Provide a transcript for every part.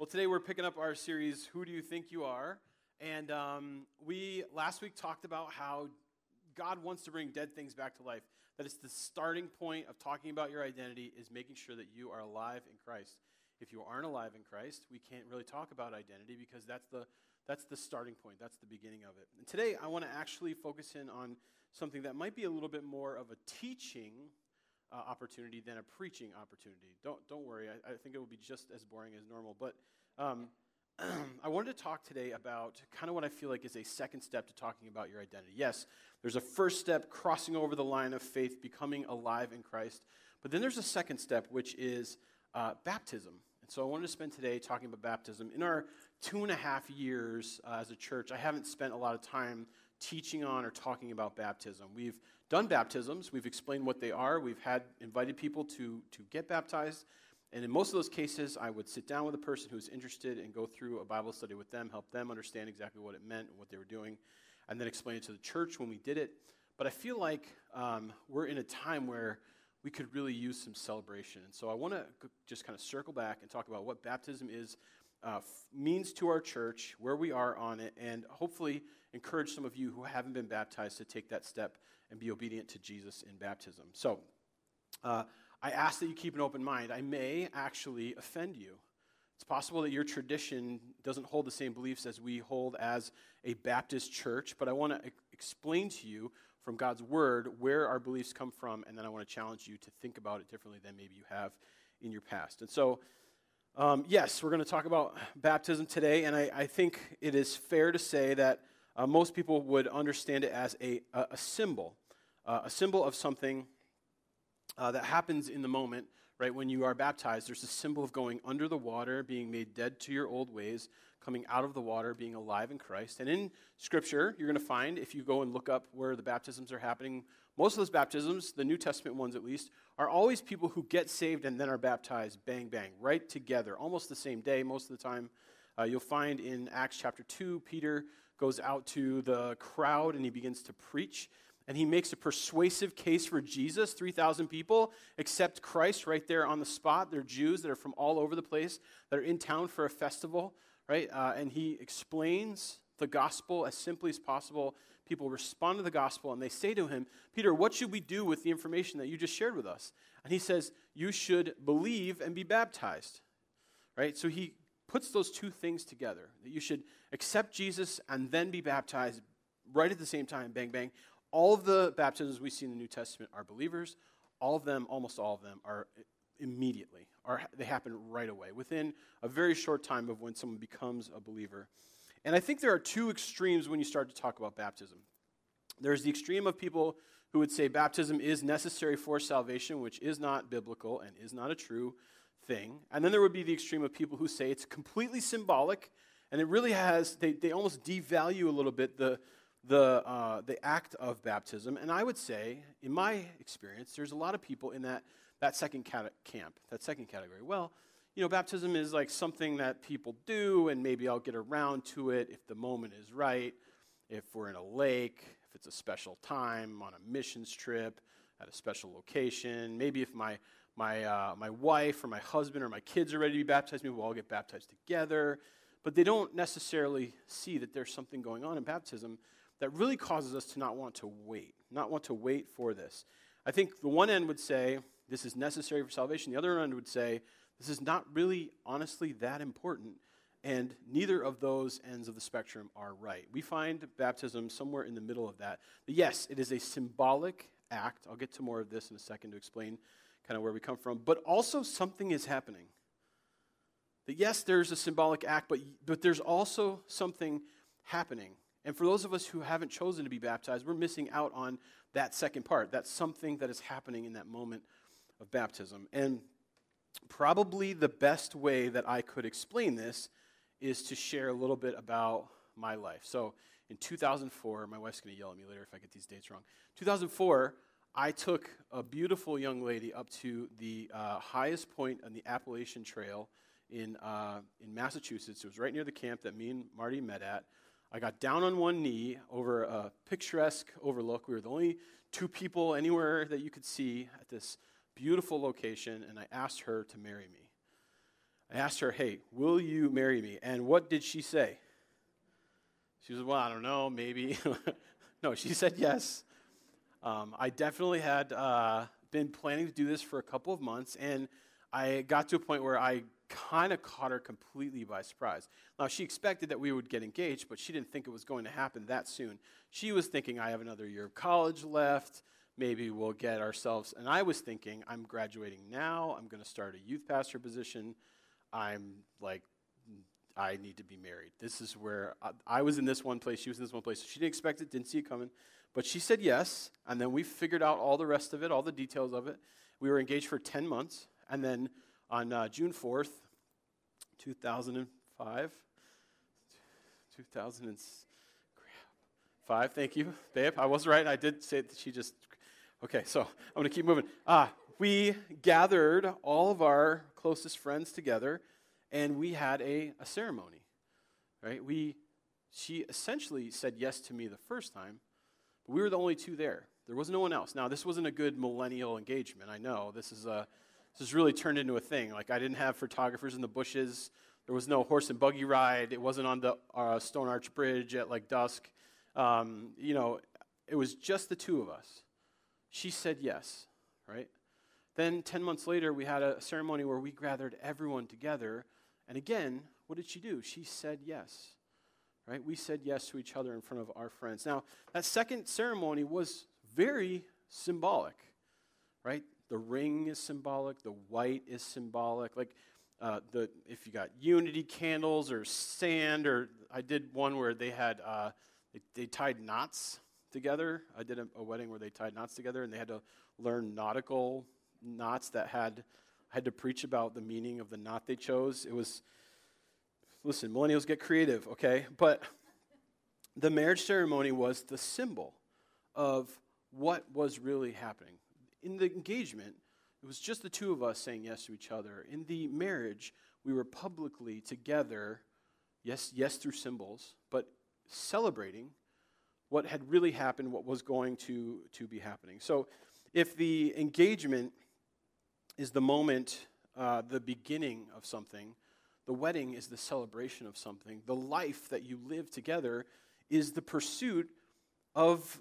Well, today we're picking up our series, Who Do You Think You Are? And um, we last week talked about how God wants to bring dead things back to life. That it's the starting point of talking about your identity is making sure that you are alive in Christ. If you aren't alive in Christ, we can't really talk about identity because that's the that's the starting point. That's the beginning of it. And today I want to actually focus in on something that might be a little bit more of a teaching uh, opportunity than a preaching opportunity. Don't, don't worry, I, I, think it will be just as boring as normal. But um, I wanted to talk today about kind of what I feel like is a second step to talking about your identity. Yes, there's a first step, crossing over the line of faith, becoming alive in Christ. But then there's a second step, which is uh, baptism. And so I wanted to spend today talking about baptism. In our two and a half years uh, as a church, I haven't spent a lot of time teaching on or talking about baptism. We've done baptisms, we've explained what they are, we've had invited people to, to get baptized. And in most of those cases, I would sit down with a person who's interested and go through a Bible study with them, help them understand exactly what it meant and what they were doing, and then explain it to the church when we did it. But I feel like um, we're in a time where we could really use some celebration. And so I want to just kind of circle back and talk about what baptism is, uh, means to our church, where we are on it, and hopefully encourage some of you who haven't been baptized to take that step and be obedient to Jesus in baptism. So, uh, I ask that you keep an open mind. I may actually offend you. It's possible that your tradition doesn't hold the same beliefs as we hold as a Baptist church, but I want to explain to you from God's word where our beliefs come from, and then I want to challenge you to think about it differently than maybe you have in your past. And so, um, yes, we're going to talk about baptism today, and I, I think it is fair to say that uh, most people would understand it as a, a, symbol, uh, a symbol of something uh, that happens in the moment, right? When you are baptized, there's a symbol of going under the water, being made dead to your old ways, coming out of the water, being alive in Christ. And in Scripture, you're going to find, if you go and look up where the baptisms are happening, most of those baptisms, the New Testament ones at least, are always people who get saved and then are baptized, bang, bang, right together, almost the same day most of the time. Uh, you'll find in Acts chapter 2, Peter goes out to the crowd and he begins to preach. And he makes a persuasive case for Jesus. 3,000 people accept Christ right there on the spot. They're Jews that are from all over the place, that are in town for a festival, right? Uh, and he explains the gospel as simply as possible. People respond to the gospel and they say to him, Peter, what should we do with the information that you just shared with us? And he says, You should believe and be baptized, right? So he puts those two things together that you should accept Jesus and then be baptized right at the same time, bang, bang. All of the baptisms we see in the New Testament are believers. All of them, almost all of them, are immediately. Are, they happen right away, within a very short time of when someone becomes a believer. And I think there are two extremes when you start to talk about baptism. There's the extreme of people who would say baptism is necessary for salvation, which is not biblical and is not a true thing. And then there would be the extreme of people who say it's completely symbolic and it really has, they, they almost devalue a little bit the, the, uh, the act of baptism. And I would say, in my experience, there's a lot of people in that, that second cat- camp, that second category. Well, you know, baptism is like something that people do, and maybe I'll get around to it if the moment is right, if we're in a lake, if it's a special time, on a missions trip, at a special location, maybe if my my, uh, my wife or my husband or my kids are ready to be baptized, maybe we'll all get baptized together. But they don't necessarily see that there's something going on in baptism that really causes us to not want to wait, not want to wait for this. I think the one end would say this is necessary for salvation, the other end would say this is not really, honestly, that important. And neither of those ends of the spectrum are right. We find baptism somewhere in the middle of that. But yes, it is a symbolic act. I'll get to more of this in a second to explain kind of where we come from. But also, something is happening. That yes, there's a symbolic act, but, but there's also something happening. And for those of us who haven't chosen to be baptized, we're missing out on that second part. That's something that is happening in that moment of baptism. And probably the best way that I could explain this is to share a little bit about my life. So in 2004, my wife's going to yell at me later if I get these dates wrong. 2004, I took a beautiful young lady up to the uh, highest point on the Appalachian Trail in, uh, in Massachusetts. It was right near the camp that me and Marty met at. I got down on one knee over a picturesque overlook. We were the only two people anywhere that you could see at this beautiful location, and I asked her to marry me. I asked her, Hey, will you marry me? And what did she say? She was, Well, I don't know, maybe. no, she said yes. Um, I definitely had uh, been planning to do this for a couple of months, and I got to a point where I kind of caught her completely by surprise. Now, she expected that we would get engaged, but she didn't think it was going to happen that soon. She was thinking, I have another year of college left. Maybe we'll get ourselves. And I was thinking, I'm graduating now. I'm going to start a youth pastor position. I'm like, I need to be married. This is where I, I was in this one place. She was in this one place. She didn't expect it, didn't see it coming. But she said yes. And then we figured out all the rest of it, all the details of it. We were engaged for 10 months. And then on uh, June 4th, 2005, 2005, thank you, babe. I was right. I did say that she just, okay, so I'm going to keep moving. Ah, we gathered all of our closest friends together and we had a, a ceremony, right? We, she essentially said yes to me the first time, but we were the only two there. There was no one else. Now, this wasn't a good millennial engagement. I know this is a this has really turned into a thing. Like, I didn't have photographers in the bushes. There was no horse and buggy ride. It wasn't on the uh, Stone Arch Bridge at like dusk. Um, you know, it was just the two of us. She said yes, right? Then 10 months later, we had a ceremony where we gathered everyone together. And again, what did she do? She said yes, right? We said yes to each other in front of our friends. Now, that second ceremony was very symbolic, right? The ring is symbolic, the white is symbolic. Like, uh, the, if you got unity candles or sand, or I did one where they had, uh, they, they, tied knots together. I did a, a, wedding where they tied knots together and they had to learn nautical knots that had, had to preach about the meaning of the knot they chose. It was, listen, millennials get creative, okay? But the marriage ceremony was the symbol of what was really happening in the engagement, it was just the two of us saying yes to each other. In the marriage, we were publicly together, yes, yes through symbols, but celebrating what had really happened, what was going to, to be happening. So if the engagement is the moment, uh, the beginning of something, the wedding is the celebration of something. The life that you live together is the pursuit of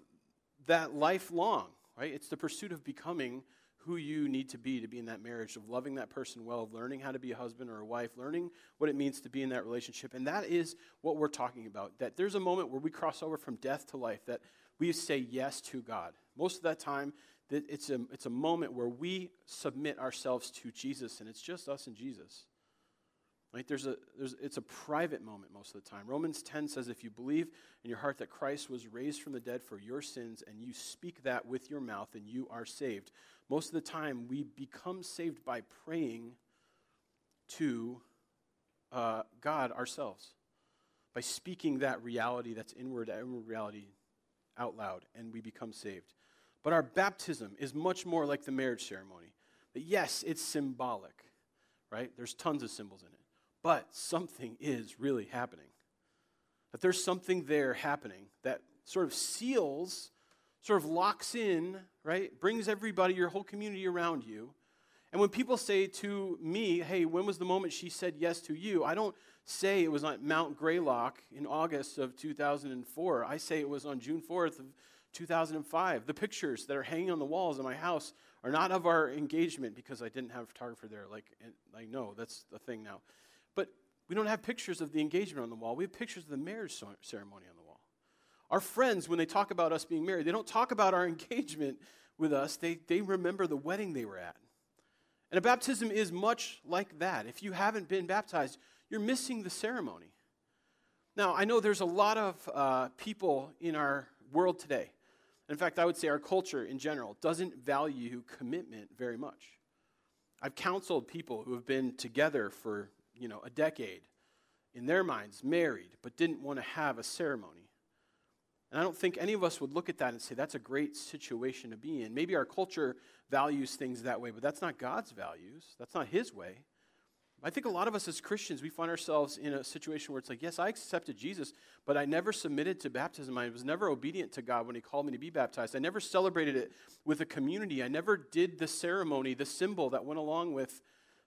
that lifelong right? It's the pursuit of becoming who you need to be to be in that marriage, of loving that person well, of learning how to be a husband or a wife, learning what it means to be in that relationship. And that is what we're talking about. That there's a moment where we cross over from death to life, that we say yes to God. Most of that time, it's a, it's a moment where we submit ourselves to Jesus, and it's just us and Jesus. Right? There's a, there's, it's a private moment most of the time. Romans 10 says, If you believe in your heart that Christ was raised from the dead for your sins, and you speak that with your mouth, and you are saved. Most of the time, we become saved by praying to uh, God ourselves, by speaking that reality, that's inward, inward reality, out loud, and we become saved. But our baptism is much more like the marriage ceremony. But yes, it's symbolic, right? There's tons of symbols in it. But something is really happening. That there's something there happening that sort of seals, sort of locks in, right? Brings everybody, your whole community around you. And when people say to me, hey, when was the moment she said yes to you? I don't say it was on Mount Greylock in August of 2004. I say it was on June 4th of 2005. The pictures that are hanging on the walls in my house are not of our engagement because I didn't have a photographer there. Like, I know that's the thing now. We don't have pictures of the engagement on the wall. We have pictures of the marriage ceremony on the wall. Our friends, when they talk about us being married, they don't talk about our engagement with us, they, they remember the wedding they were at. And a baptism is much like that. If you haven't been baptized, you're missing the ceremony. Now, I know there's a lot of uh, people in our world today. In fact, I would say our culture in general doesn't value commitment very much. I've counseled people who have been together for you know, a decade, in their minds, married, but didn't want to have a ceremony. And I don't think any of us would look at that and say, that's a great situation to be in. Maybe our culture values things that way, but that's not God's values. That's not His way. I think a lot of us as Christians, we find ourselves in a situation where it's like, yes, I accepted Jesus, but I never submitted to baptism. I was never obedient to God when He called me to be baptized. I never celebrated it with a community. I never did the ceremony, the symbol that went along with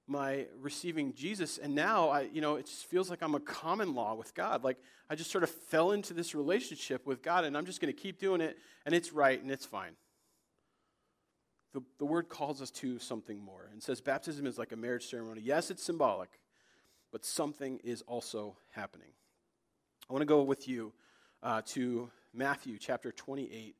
my receiving Jesus. And now, I, you know, it just feels like I'm a common law with God. Like I just sort of fell into this relationship with God, and I'm just going to keep doing it, and it's right and it's fine. The, the word calls us to something more and says baptism is like a marriage ceremony. Yes, it's symbolic, but something is also happening. I want to go with you uh, to Matthew chapter 28,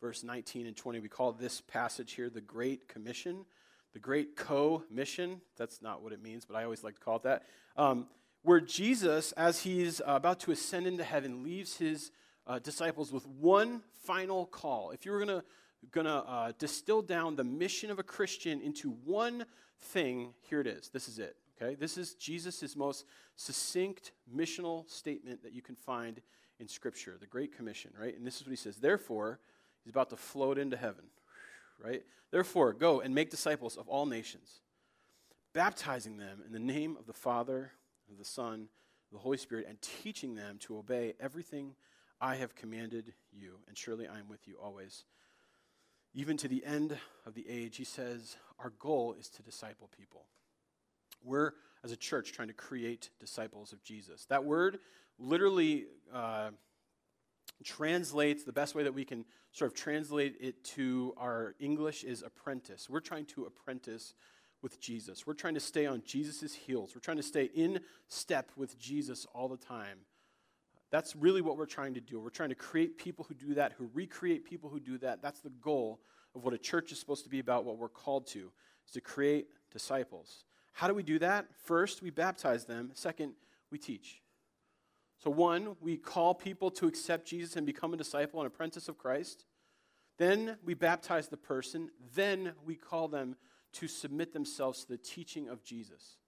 verse 19 and 20. We call this passage here the Great Commission the great co mission. That's not what it means, but I always like to call it that. Um, where Jesus, as he's about to ascend into heaven, leaves his uh, disciples with one final call. If you were going to gonna uh, distill down the mission of a Christian into one thing, here it is. This is it. Okay, this is Jesus' most succinct missional statement that you can find in Scripture, the Great Commission, right? And this is what he says. Therefore, he's about to float into heaven right? Therefore, go and make disciples of all nations, baptizing them in the name of the Father, of the Son, of the Holy Spirit, and teaching them to obey everything I have commanded you. And surely I am with you always. Even to the end of the age, he says, our goal is to disciple people. We're, as a church, trying to create disciples of Jesus. That word literally. Uh, translates, the best way that we can sort of translate it to our English is apprentice. We're trying to apprentice with Jesus. We're trying to stay on Jesus' heels. We're trying to stay in step with Jesus all the time. That's really what we're trying to do. We're trying to create people who do that, who recreate people who do that. That's the goal of what a church is supposed to be about, what we're called to, is to create disciples. How do we do that? First, we baptize them. Second, we teach. So, one, we call people to accept Jesus and become a disciple and apprentice of Christ. Then we baptize the person. Then we call them to submit themselves to the teaching of Jesus.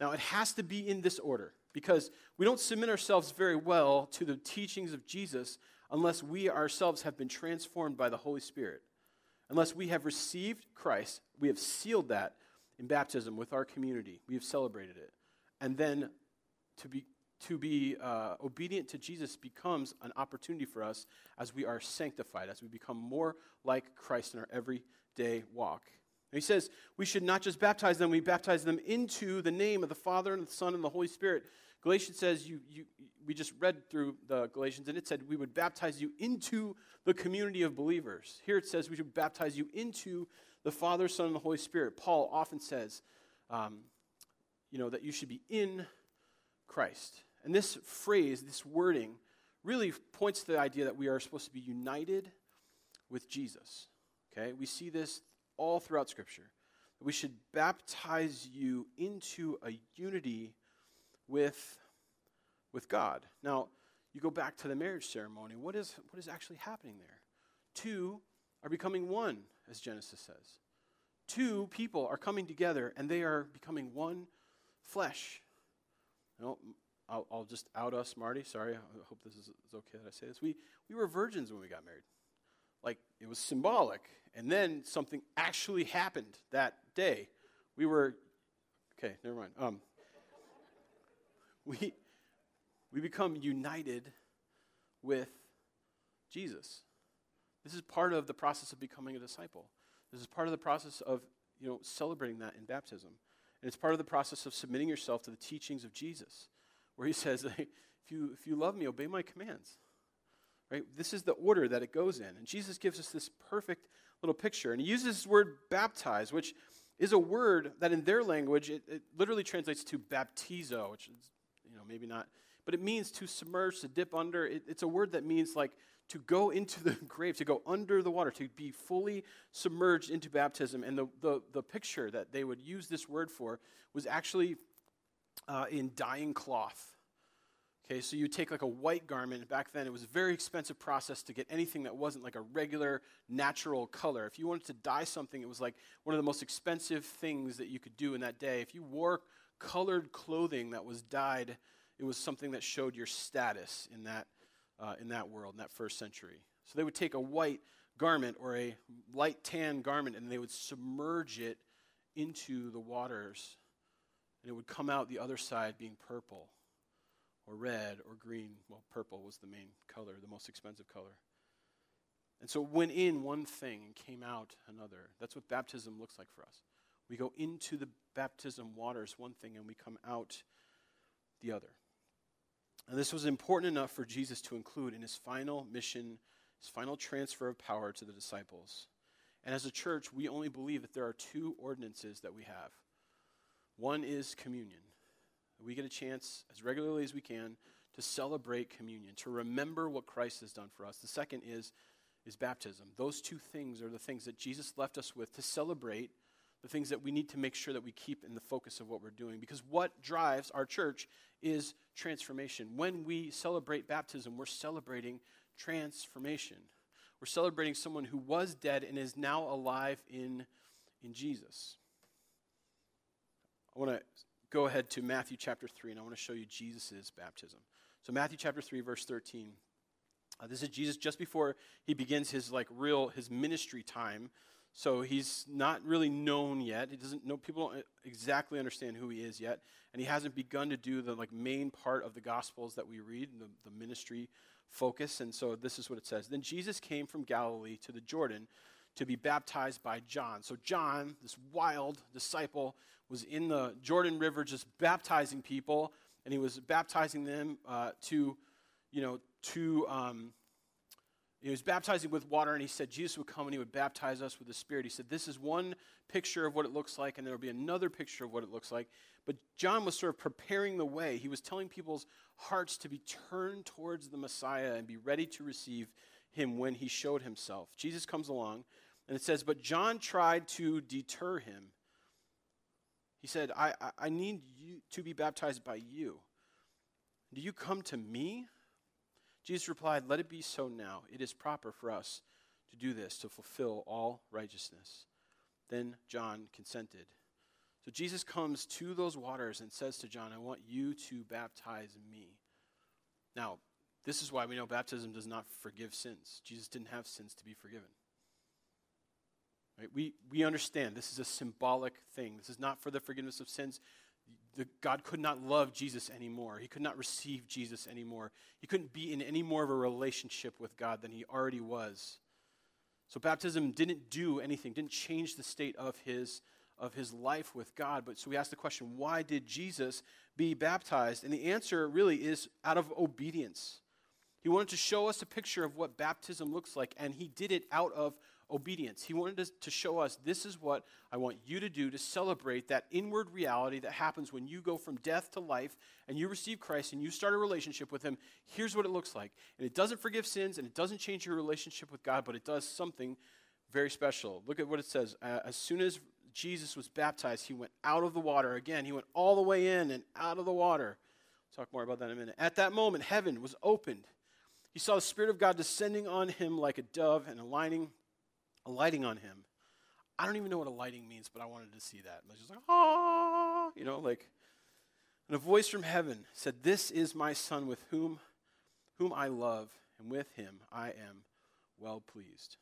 Now, it has to be in this order because we don't submit ourselves very well to the teachings of Jesus unless we ourselves have been transformed by the Holy Spirit. Unless we have received Christ, we have sealed that in baptism with our community, we have celebrated it. And then to be to be uh, obedient to Jesus becomes an opportunity for us as we are sanctified, as we become more like Christ in our everyday walk. And he says we should not just baptize them, we baptize them into the name of the Father and the Son and the Holy Spirit. Galatians says, you, you, we just read through the Galatians, and it said we would baptize you into the community of believers. Here it says we should baptize you into the Father, Son, and the Holy Spirit. Paul often says, um, you know, that you should be in Christ. And this phrase, this wording, really points to the idea that we are supposed to be united with Jesus. Okay? We see this all throughout Scripture. We should baptize you into a unity with, with God. Now, you go back to the marriage ceremony. What is, what is actually happening there? Two are becoming one, as Genesis says. Two people are coming together and they are becoming one flesh. You know, I'll, I'll, just out us, Marty. Sorry, I hope this is, is okay that I say this. We, we were virgins when we got married. Like, it was symbolic. And then something actually happened that day. We were, okay, never mind. Um, we, we become united with Jesus. This is part of the process of becoming a disciple. This is part of the process of, you know, celebrating that in baptism. And it's part of the process of submitting yourself to the teachings of Jesus where he says, if you, if you love me, obey my commands. Right? This is the order that it goes in. And Jesus gives us this perfect little picture. And he uses this word baptize, which is a word that in their language, it, it literally translates to baptizo, which is, you know, maybe not, but it means to submerge, to dip under. It, it's a word that means like to go into the grave, to go under the water, to be fully submerged into baptism. And the, the, the picture that they would use this word for was actually uh, in dyeing cloth. Okay, so you take like a white garment. Back then, it was a very expensive process to get anything that wasn't like a regular natural color. If you wanted to dye something, it was like one of the most expensive things that you could do in that day. If you wore colored clothing that was dyed, it was something that showed your status in that, uh, in that world, in that first century. So they would take a white garment or a light tan garment and they would submerge it into the waters and it would come out the other side being purple or red or green. Well, purple was the main color, the most expensive color. And so it went in one thing and came out another. That's what baptism looks like for us. We go into the baptism waters, one thing, and we come out the other. And this was important enough for Jesus to include in his final mission, his final transfer of power to the disciples. And as a church, we only believe that there are two ordinances that we have. One is communion. We get a chance as regularly as we can to celebrate communion, to remember what Christ has done for us. The second is, is baptism. Those two things are the things that Jesus left us with to celebrate the things that we need to make sure that we keep in the focus of what we're doing. Because what drives our church is transformation. When we celebrate baptism, we're celebrating transformation. We're celebrating someone who was dead and is now alive in, in Jesus. I want to go ahead to Matthew chapter 3, and I want to show you Jesus' baptism. So, Matthew chapter 3, verse 13. Uh, this is Jesus just before he begins his like real his ministry time. So he's not really known yet. He doesn't know people don't exactly understand who he is yet, and he hasn't begun to do the like main part of the gospels that we read, the, the ministry focus. And so this is what it says. Then Jesus came from Galilee to the Jordan to be baptized by John. So John, this wild disciple, was in the Jordan River just baptizing people, and he was baptizing them uh, to, you know, to. Um, he was baptizing with water, and he said Jesus would come and he would baptize us with the Spirit. He said, This is one picture of what it looks like, and there will be another picture of what it looks like. But John was sort of preparing the way. He was telling people's hearts to be turned towards the Messiah and be ready to receive him when he showed himself. Jesus comes along, and it says, But John tried to deter him. He said, I, I, I need you to be baptized by you. Do you come to me? Jesus replied, Let it be so now. It is proper for us to do this, to fulfill all righteousness. Then John consented. So Jesus comes to those waters and says to John, I want you to baptize me. Now, this is why we know baptism does not forgive sins. Jesus didn't have sins to be forgiven. Right? We, we understand this is a symbolic thing. This is not for the forgiveness of sins. The, God could not love Jesus anymore. He could not receive Jesus anymore. He couldn't be in any more of a relationship with God than he already was. So baptism didn't do anything, didn't change the state of his of his life with God. But so we ask the question, why did Jesus be baptized? And the answer really is out of obedience. He wanted to show us a picture of what baptism looks like, and he did it out of obedience. He wanted to show us this is what I want you to do to celebrate that inward reality that happens when you go from death to life and you receive Christ and you start a relationship with Him. Here's what it looks like. And it doesn't forgive sins and it doesn't change your relationship with God, but it does something very special. Look at what it says. Uh, as soon as Jesus was baptized, he went out of the water. Again, he went all the way in and out of the water. Talk more about that in a minute. At that moment, heaven was opened. He saw the Spirit of God descending on him like a dove and aligning, alighting on him. I don't even know what alighting means, but I wanted to see that. And I was just like, ah, you know, like. And a voice from heaven said, This is my son with whom, whom I love, and with him I am well pleased.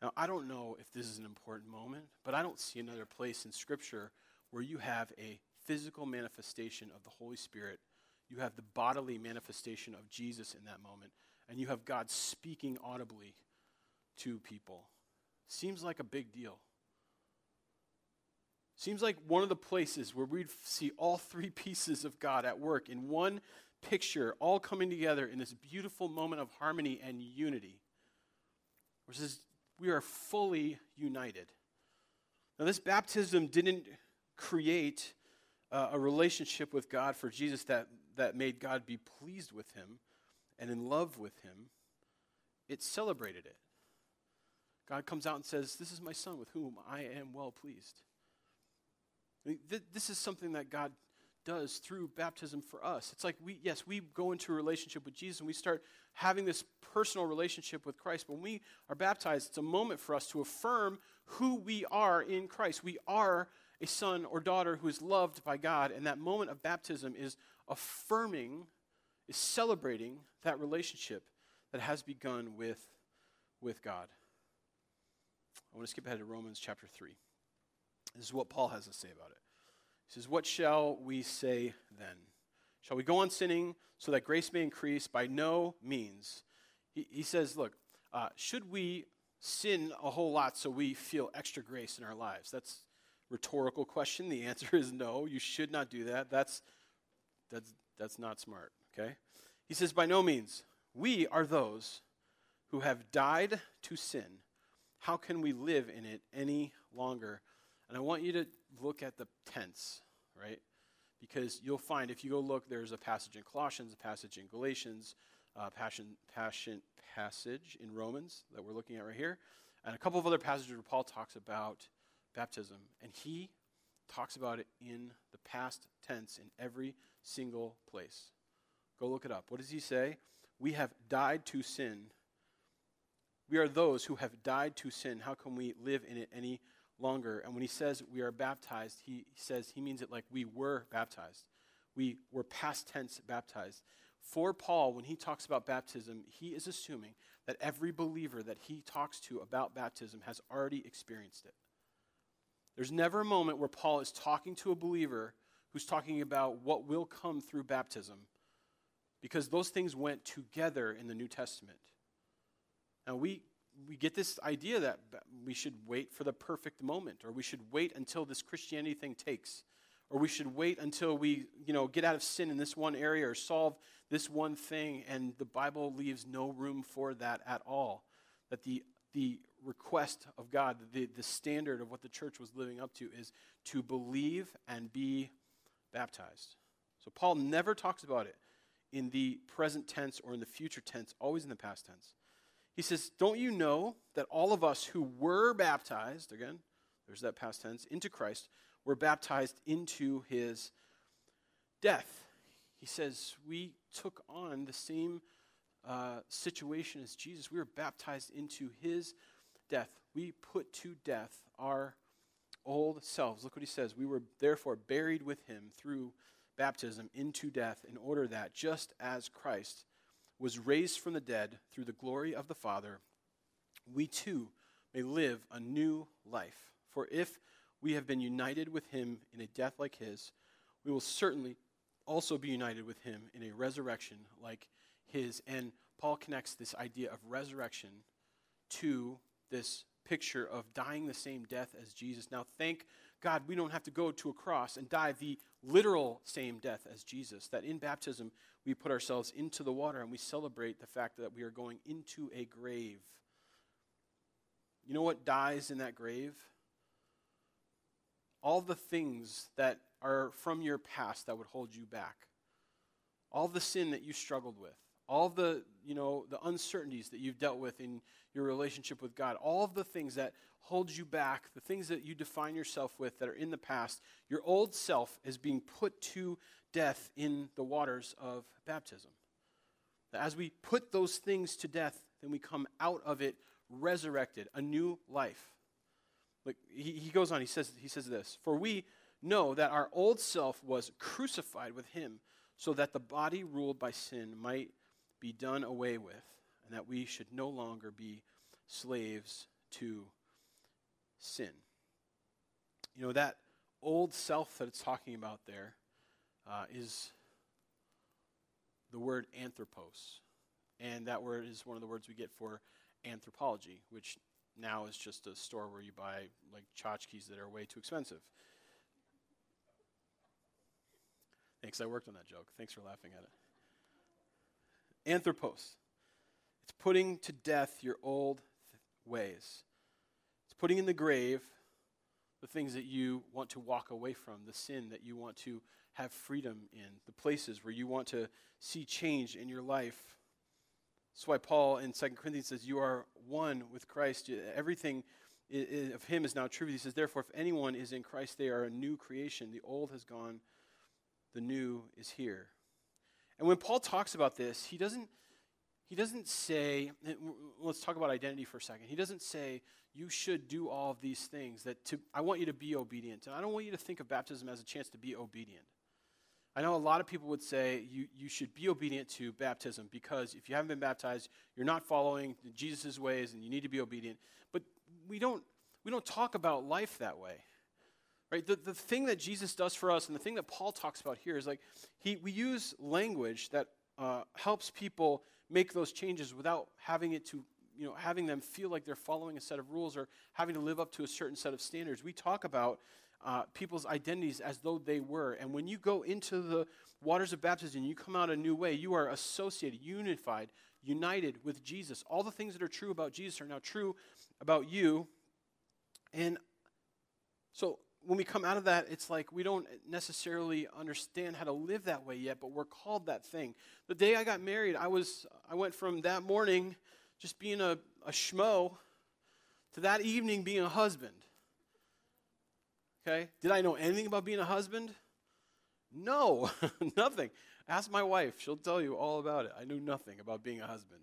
Now, I don't know if this is an important moment, but I don't see another place in Scripture where you have a physical manifestation of the Holy Spirit. You have the bodily manifestation of Jesus in that moment, and you have God speaking audibly to people. Seems like a big deal. Seems like one of the places where we'd see all three pieces of God at work in one picture, all coming together in this beautiful moment of harmony and unity. Which is we are fully united. Now, this baptism didn't create uh, a relationship with God for Jesus that, that made God be pleased with him and in love with him, it celebrated it. God comes out and says, This is my son with whom I am well pleased. I mean, th- this is something that God does through baptism for us. It's like we, yes, we go into a relationship with Jesus and we start having this personal relationship with Christ. When we are baptized, it's a moment for us to affirm who we are in Christ. We are a son or daughter who is loved by God, and that moment of baptism is affirming, is celebrating that relationship that has begun with, with God. I want to skip ahead to Romans chapter 3. This is what Paul has to say about it. He says, What shall we say then? Shall we go on sinning so that grace may increase? By no means. He, he says, Look, uh, should we sin a whole lot so we feel extra grace in our lives? That's rhetorical question. The answer is no. You should not do that. That's that's that's not smart, okay? He says by no means. We are those who have died to sin. How can we live in it any longer? And I want you to look at the tense, right? Because you'll find if you go look, there's a passage in Colossians, a passage in Galatians, uh, passion, passion passage in Romans that we're looking at right here, and a couple of other passages where Paul talks about baptism. And he talks about it in the past tense in every single place. Go look it up. What does he say? We have died to sin. We are those who have died to sin. How can we live in it any longer? And when he says we are baptized, he says he means it like we were baptized. We were past tense baptized. For Paul, when he talks about baptism, he is assuming that every believer that he talks to about baptism has already experienced it. There's never a moment where Paul is talking to a believer who's talking about what will come through baptism because those things went together in the New Testament. Now, we, we get this idea that we should wait for the perfect moment, or we should wait until this Christianity thing takes, or we should wait until we you know, get out of sin in this one area or solve this one thing, and the Bible leaves no room for that at all. That the, the request of God, the, the standard of what the church was living up to, is to believe and be baptized. So Paul never talks about it in the present tense or in the future tense, always in the past tense. He says, Don't you know that all of us who were baptized, again, there's that past tense, into Christ, were baptized into his death? He says, We took on the same uh, situation as Jesus. We were baptized into his death. We put to death our old selves. Look what he says. We were therefore buried with him through baptism into death, in order that, just as Christ was raised from the dead through the glory of the Father, we too may live a new life. For if we have been united with him in a death like his, we will certainly also be united with him in a resurrection like his. And Paul connects this idea of resurrection to this picture of dying the same death as Jesus. Now, thank God we don't have to go to a cross and die the literal same death as Jesus. That in baptism, we put ourselves into the water and we celebrate the fact that we are going into a grave. You know what dies in that grave? All the things that are from your past that would hold you back. All the sin that you struggled with all the you know the uncertainties that you've dealt with in your relationship with god all of the things that hold you back the things that you define yourself with that are in the past your old self is being put to death in the waters of baptism. As we put those things to death then we come out of it resurrected a new life. Like he, he goes on he says he says this for we know that our old self was crucified with him so that the body ruled by sin might be done away with, and that we should no longer be slaves to sin. You know, that old self that it's talking about there uh, is the word anthropos. And that word is one of the words we get for anthropology, which now is just a store where you buy like tchotchkes that are way too expensive. Thanks, I worked on that joke. Thanks for laughing at it. Anthropos. It's putting to death your old th- ways. It's putting in the grave the things that you want to walk away from, the sin that you want to have freedom in, the places where you want to see change in your life. That's why Paul in 2 Corinthians says, You are one with Christ. Everything of him is now true. He says, Therefore, if anyone is in Christ, they are a new creation. The old has gone, the new is here. And when Paul talks about this, he doesn't, he doesn't say, let's talk about identity for a second. He doesn't say, you should do all of these things, that to, I want you to be obedient. And I don't want you to think of baptism as a chance to be obedient. I know a lot of people would say you, you should be obedient to baptism because if you haven't been baptized, you're not following Jesus' ways and you need to be obedient. But we don't, we don't talk about life that way. Right? The, the thing that Jesus does for us and the thing that Paul talks about here is like he, we use language that uh, helps people make those changes without having it to you know, having them feel like they're following a set of rules or having to live up to a certain set of standards. We talk about uh, people's identities as though they were. And when you go into the waters of baptism, you come out a new way. You are associated, unified, united with Jesus. All the things that are true about Jesus are now true about you. And so when we come out of that, it's like we don't necessarily understand how to live that way yet, but we're called that thing. The day I got married, I was I went from that morning just being a, a schmo to that evening being a husband. Okay? Did I know anything about being a husband? No, nothing. Ask my wife, she'll tell you all about it. I knew nothing about being a husband.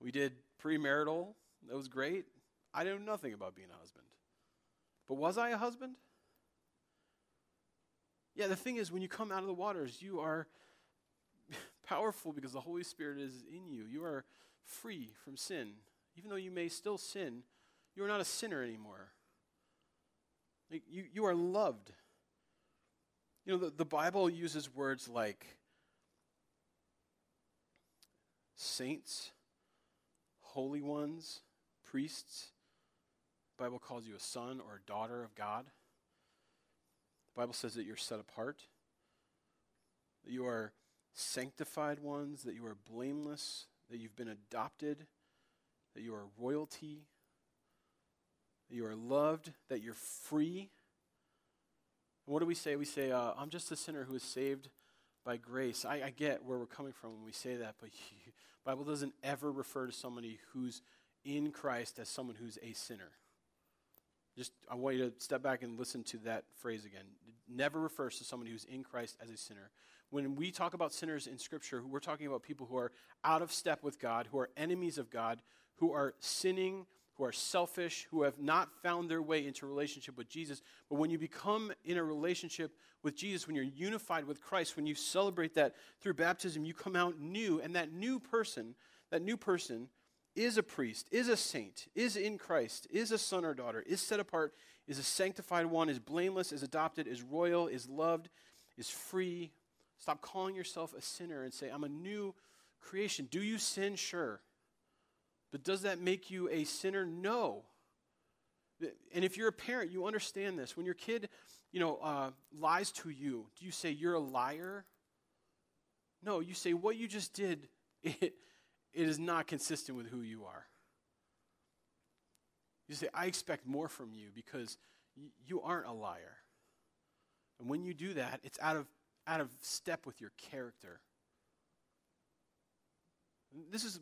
We did premarital, that was great. I knew nothing about being a husband. But was I a husband? Yeah, the thing is, when you come out of the waters, you are powerful because the Holy Spirit is in you. You are free from sin. Even though you may still sin, you are not a sinner anymore. Like, you, you are loved. You know, the, the Bible uses words like saints, holy ones, priests. Bible calls you a son or a daughter of God. The Bible says that you're set apart, that you are sanctified ones, that you are blameless, that you've been adopted, that you are royalty, that you are loved, that you're free. And what do we say? We say, uh, I'm just a sinner who is saved by grace. I, I, get where we're coming from when we say that, but the Bible doesn't ever refer to somebody who's in Christ as someone who's a sinner. Just, I want you to step back and listen to that phrase again. It never refers to someone who's in Christ as a sinner. When we talk about sinners in Scripture, we're talking about people who are out of step with God, who are enemies of God, who are sinning who are selfish, who have not found their way into relationship with Jesus. But when you become in a relationship with Jesus, when you're unified with Christ, when you celebrate that through baptism, you come out new. And that new person, that new person is a priest, is a saint, is in Christ, is a son or daughter, is set apart, is a sanctified one, is blameless, is adopted, is royal, is loved, is free. Stop calling yourself a sinner and say, I'm a new creation. Do you sin? Sure. But does that make you a sinner? No. And if you're a parent, you understand this. When your kid, you know, uh, lies to you, do you say you're a liar? No, you say what you just did. It, it is not consistent with who you are. You say, I expect more from you because you aren't a liar. And when you do that, it's out of, out of step with your character. This is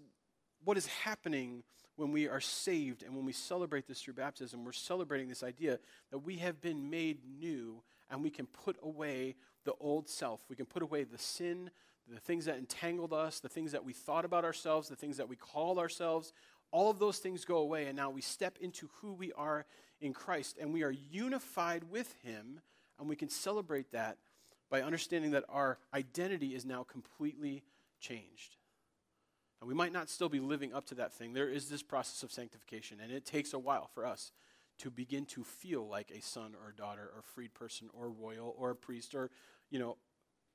what is happening when we are saved and when we celebrate this through baptism, we're celebrating this idea that we have been made new and we can put away the old self. We can put away the sin, the things that entangled us, the things that we thought about ourselves, the things that we called ourselves. All of those things go away, and now we step into who we are in Christ, and we are unified with Him, and we can celebrate that by understanding that our identity is now completely changed. And we might not still be living up to that thing. There is this process of sanctification, and it takes a while for us to begin to feel like a son or daughter or freed person or royal or a priest or, you know,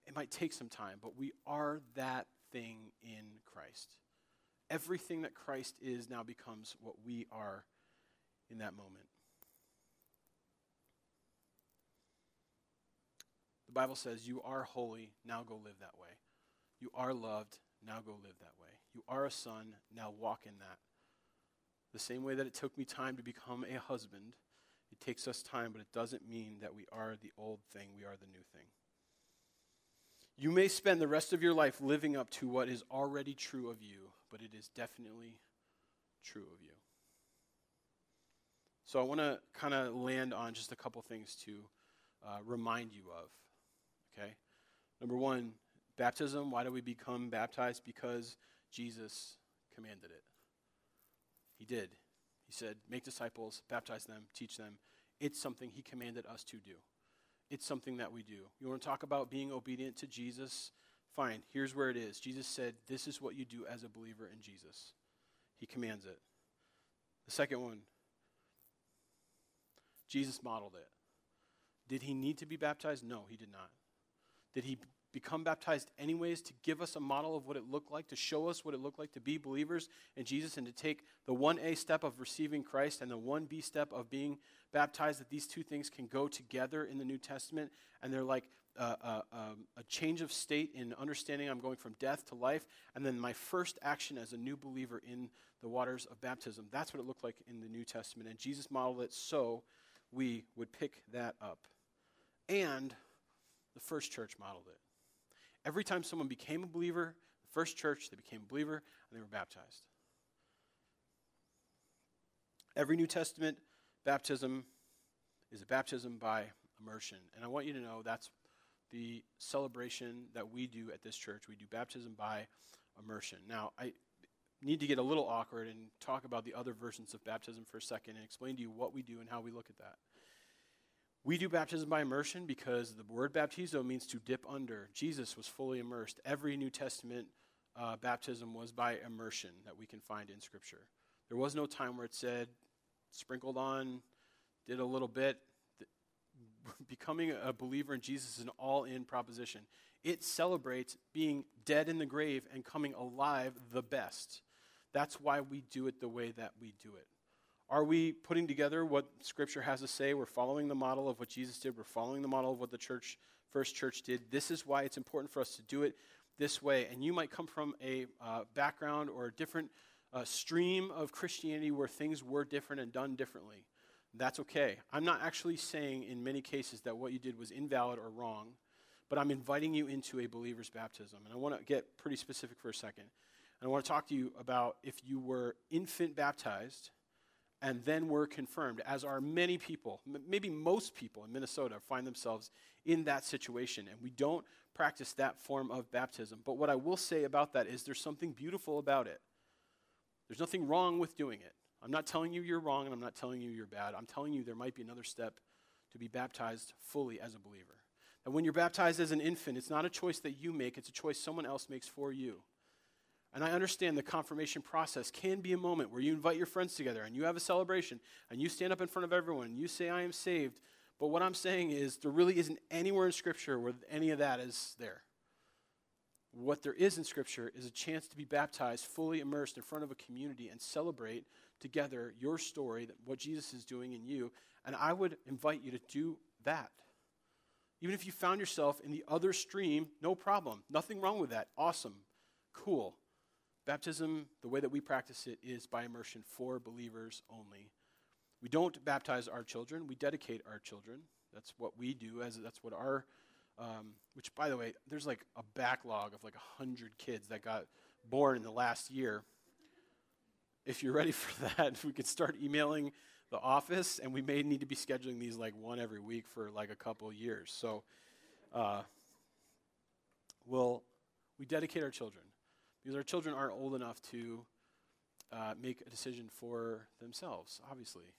it might take some time, but we are that thing in Christ. Everything that Christ is now becomes what we are in that moment. The Bible says, You are holy, now go live that way. You are loved, now go live that way. You are a son, now walk in that. The same way that it took me time to become a husband, it takes us time, but it doesn't mean that we are the old thing, we are the new thing. You may spend the rest of your life living up to what is already true of you, but it is definitely true of you. So I want to kind of land on just a couple things to uh, remind you of. Okay? Number one, baptism. Why do we become baptized? Because Jesus commanded it. He did. He said, Make disciples, baptize them, teach them. It's something He commanded us to do. It's something that we do. You want to talk about being obedient to Jesus? Fine. Here's where it is. Jesus said, This is what you do as a believer in Jesus. He commands it. The second one, Jesus modeled it. Did he need to be baptized? No, he did not. Did he become baptized anyways to give us a model of what it looked like, to show us what it looked like to be believers in Jesus and to take the 1A step of receiving Christ and the 1B step of being baptized, that these two things can go together in the New Testament. And they're like uh, uh, um, a change of state in understanding I'm going from death to life, and then my first action as a new believer in the waters of baptism. That's what it looked like in the New Testament. And Jesus modeled it so we would pick that up. And the first church modeled it. Every time someone became a believer, the first church, they became a believer and they were baptized. Every New Testament baptism is a baptism by immersion. And I want you to know that's the celebration that we do at this church. We do baptism by immersion. Now, I need to get a little awkward and talk about the other versions of baptism for a second and explain to you what we do and how we look at that. We do baptism by immersion because the word baptizo means to dip under. Jesus was fully immersed. Every New Testament uh, baptism was by immersion that we can find in Scripture. There was no time where it said, sprinkled on, did a little bit. Becoming a believer in Jesus is an all in proposition. It celebrates being dead in the grave and coming alive the best. That's why we do it the way that we do it. Are we putting together what Scripture has to say? We're following the model of what Jesus did. We're following the model of what the church, first church did. This is why it's important for us to do it this way. And you might come from a uh, background or a different uh, stream of Christianity where things were different and done differently. That's okay. I'm not actually saying in many cases that what you did was invalid or wrong, but I'm inviting you into a believer's baptism. And I want to get pretty specific for a second. And I want to talk to you about if you were infant baptized and then were confirmed, as are many people, m- maybe most people in Minnesota find themselves in that situation. And we don't practice that form of baptism. But what I will say about that is there's something beautiful about it. There's nothing wrong with doing it. I'm not telling you you're wrong and I'm not telling you you're bad. I'm telling you there might be another step to be baptized fully as a believer. And when you're baptized as an infant, it's not a choice that you make, it's a choice someone else makes for you. And I understand the confirmation process can be a moment where you invite your friends together and you have a celebration and you stand up in front of everyone and you say, I am saved. But what I'm saying is, there really isn't anywhere in Scripture where any of that is there. What there is in Scripture is a chance to be baptized, fully immersed in front of a community and celebrate together your story, what Jesus is doing in you. And I would invite you to do that. Even if you found yourself in the other stream, no problem. Nothing wrong with that. Awesome. Cool. Baptism, the way that we practice it, is by immersion for believers only. We don't baptize our children, we dedicate our children. That's what we do, as that's what our, um, which, by the way, there's like a backlog of like 100 kids that got born in the last year. If you're ready for that, we could start emailing the office, and we may need to be scheduling these like one every week for like a couple years. So, uh, we'll, we dedicate our children because our children aren't old enough to uh, make a decision for themselves, obviously.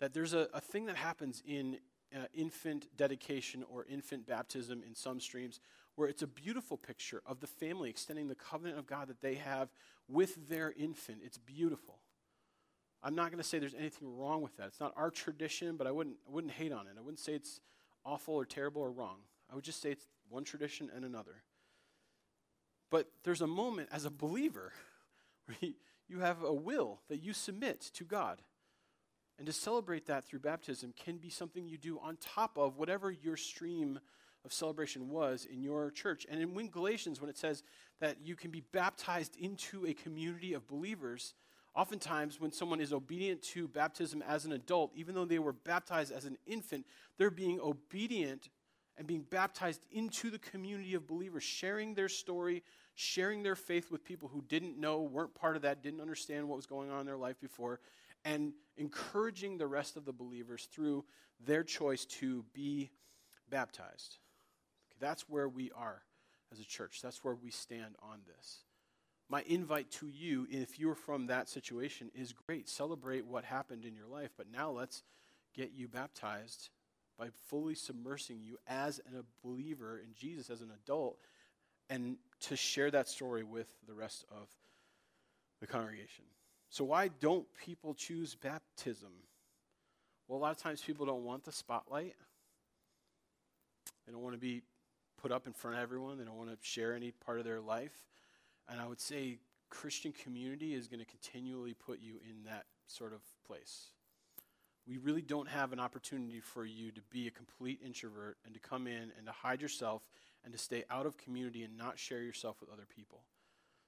That there's a, a thing that happens in uh, infant dedication or infant baptism in some streams where it's a beautiful picture of the family extending the covenant of God that they have with their infant. It's beautiful. I'm not going to say there's anything wrong with that. It's not our tradition, but I wouldn't, I wouldn't hate on it. I wouldn't say it's awful or terrible or wrong. I would just say it's one tradition and another. But there's a moment as a believer where you have a will that you submit to God. And to celebrate that through baptism can be something you do on top of whatever your stream of celebration was in your church. And in Galatians, when it says that you can be baptized into a community of believers, oftentimes when someone is obedient to baptism as an adult, even though they were baptized as an infant, they're being obedient and being baptized into the community of believers, sharing their story, sharing their faith with people who didn't know, weren't part of that, didn't understand what was going on in their life before, and encouraging the rest of the believers through their choice to be baptized. Okay, that's where we are as a church. That's where we stand on this. My invite to you, if you're from that situation, is great. Celebrate what happened in your life, but now let's get you baptized by fully submersing you as a believer in Jesus as an adult and to share that story with the rest of the congregation. So, why don't people choose baptism? Well, a lot of times people don't want the spotlight. They don't want to be put up in front of everyone. They don't want to share any part of their life. And I would say Christian community is going to continually put you in that sort of place. We really don't have an opportunity for you to be a complete introvert and to come in and to hide yourself and to stay out of community and not share yourself with other people.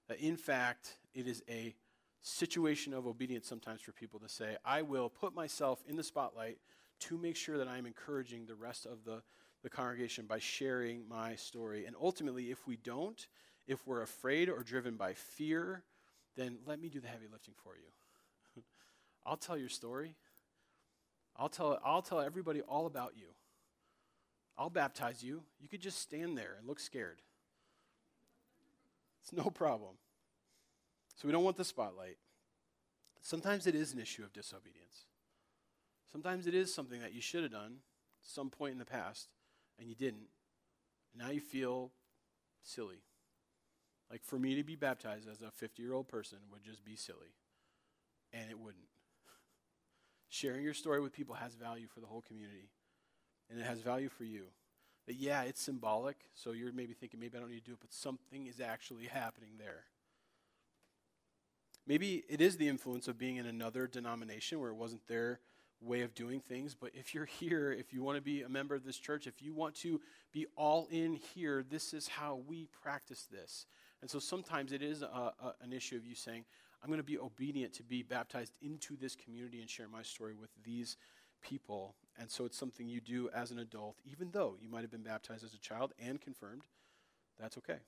That in fact, it is a situation of obedience sometimes for people to say, I will put myself in the spotlight to make sure that I'm encouraging the rest of the, the congregation by sharing my story. And ultimately, if we don't, if we're afraid or driven by fear, then let me do the heavy lifting for you. I'll tell your story. I'll tell, I'll tell everybody all about you. I'll baptize you. You could just stand there and look scared. It's no problem. So we don't want the spotlight. Sometimes it is an issue of disobedience. Sometimes it is something that you should have done at some point in the past and you didn't. Now you feel silly. Like for me to be baptized as a 50 year old person would just be silly. And it wouldn't. Sharing your story with people has value for the whole community. And it has value for you. But yeah, it's symbolic. So you're maybe thinking, maybe I don't need to do it, but something is actually happening there. Maybe it is the influence of being in another denomination where it wasn't their way of doing things. But if you're here, if you want to be a member of this church, if you want to be all in here, this is how we practice this. And so sometimes it is a, a, an issue of you saying, I'm going to be obedient to be baptized into this community and share my story with these people. And so it's something you do as an adult, even though you might have been baptized as a child and confirmed. That's okay.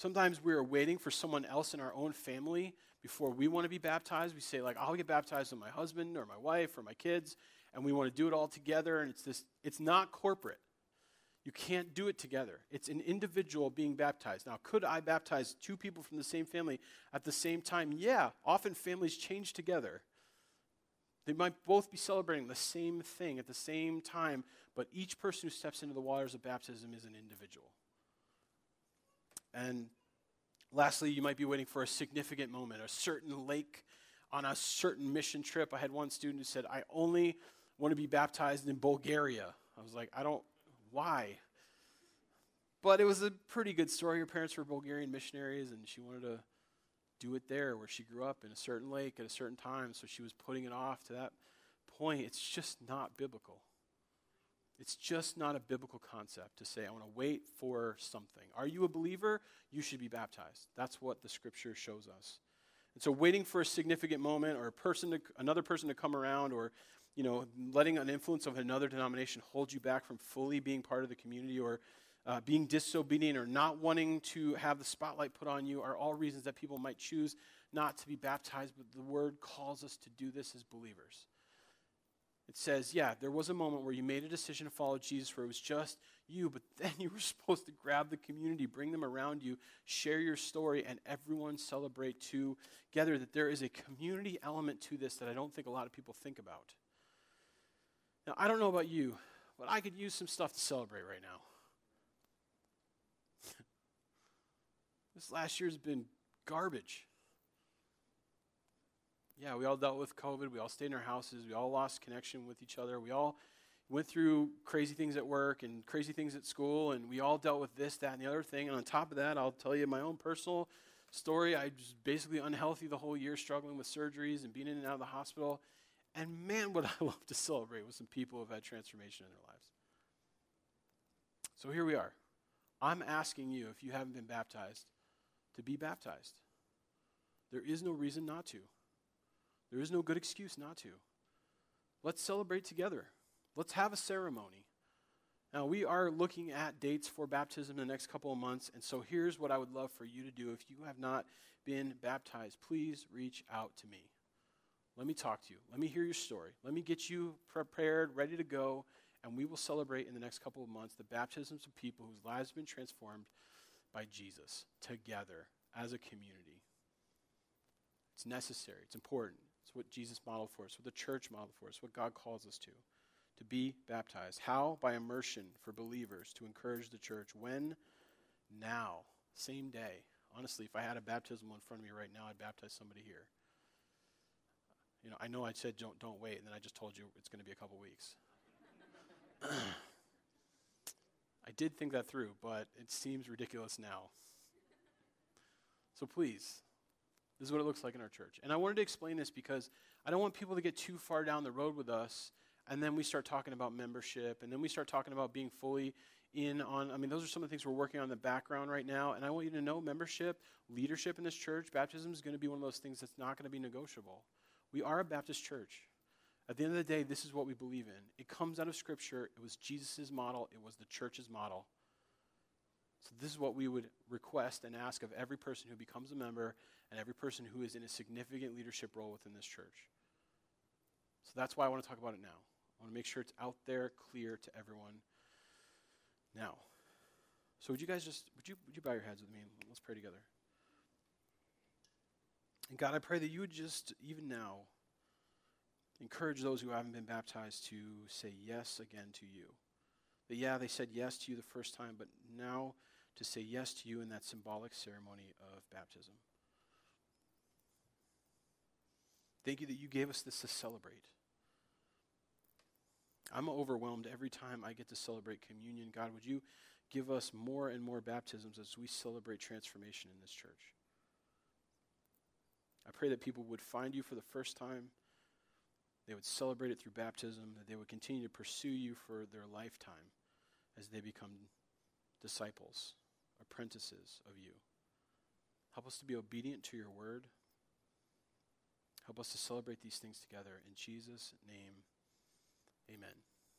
Sometimes we're waiting for someone else in our own family before we want to be baptized. We say, like, I'll get baptized with my husband or my wife or my kids, and we want to do it all together. And it's this, it's not corporate. You can't do it together. It's an individual being baptized. Now, could I baptize two people from the same family at the same time? Yeah. Often families change together. They might both be celebrating the same thing at the same time, but each person who steps into the waters of baptism is an individual. And lastly, you might be waiting for a significant moment, a certain lake on a certain mission trip. I had one student who said, I only want to be baptized in Bulgaria. I was like, I don't why? But it was a pretty good story. Her parents were Bulgarian missionaries, and she wanted to do it there where she grew up in a certain lake at a certain time. So she was putting it off to that point. It's just not biblical. It's just not a biblical concept to say, I want to wait for something. Are you a believer? You should be baptized. That's what the scripture shows us. And so, waiting for a significant moment or a person to, another person to come around or you know, letting an influence of another denomination hold you back from fully being part of the community or uh, being disobedient or not wanting to have the spotlight put on you are all reasons that people might choose not to be baptized, but the word calls us to do this as believers. It says, yeah, there was a moment where you made a decision to follow Jesus where it was just you, but then you were supposed to grab the community, bring them around you, share your story, and everyone celebrate together. That there is a community element to this that I don't think a lot of people think about. Now, I don't know about you, but I could use some stuff to celebrate right now. this last year's been garbage. Yeah, we all dealt with COVID. We all stayed in our houses. We all lost connection with each other. We all went through crazy things at work and crazy things at school, and we all dealt with this, that, and the other thing. And on top of that, I'll tell you my own personal story. I was basically unhealthy the whole year, struggling with surgeries and being in and out of the hospital. And man, would I love to celebrate with some people who have had transformation in their lives. So here we are. I'm asking you, if you haven't been baptized, to be baptized. There is no reason not to. There is no good excuse not to. Let's celebrate together. Let's have a ceremony. Now, we are looking at dates for baptism in the next couple of months, and so here's what I would love for you to do. If you have not been baptized, please reach out to me. Let me talk to you. Let me hear your story. Let me get you prepared, ready to go, and we will celebrate in the next couple of months the baptisms of people whose lives have been transformed by Jesus together as a community. It's necessary, it's important. It's what Jesus modeled for us, what the church modeled for us, what God calls us to. To be baptized. How? By immersion for believers to encourage the church. When? Now. Same day. Honestly, if I had a baptismal in front of me right now, I'd baptize somebody here. You know, I know I said don't don't wait, and then I just told you it's going to be a couple weeks. I did think that through, but it seems ridiculous now. So please, this is what it looks like in our church. And I wanted to explain this because I don't want people to get too far down the road with us and then we start talking about membership and then we start talking about being fully in on i mean those are some of the things we're working on in the background right now and i want you to know membership leadership in this church baptism is going to be one of those things that's not going to be negotiable. We are a baptist church. At the end of the day this is what we believe in. It comes out of scripture. It was jesus' model. It was the church's model. So this is what we would request and ask of every person who becomes a member and every person who is in a significant leadership role within this church so that's why i want to talk about it now I want to make sure it's out there, clear to everyone. Now, so would you guys just would you would you bow your heads with me? and Let's pray together. And God, I pray that you would just even now encourage those who haven't been baptized to say yes again to you. That yeah, they said yes to you the first time, but now to say yes to you in that symbolic ceremony of baptism. Thank you that you gave us this to celebrate. I'm overwhelmed every time I get to celebrate communion. God, would you give us more and more baptisms as we celebrate transformation in this church? I pray that people would find you for the first time. They would celebrate it through baptism, that they would continue to pursue you for their lifetime as they become disciples, apprentices of you. Help us to be obedient to your word. Help us to celebrate these things together. In Jesus' name, Amen.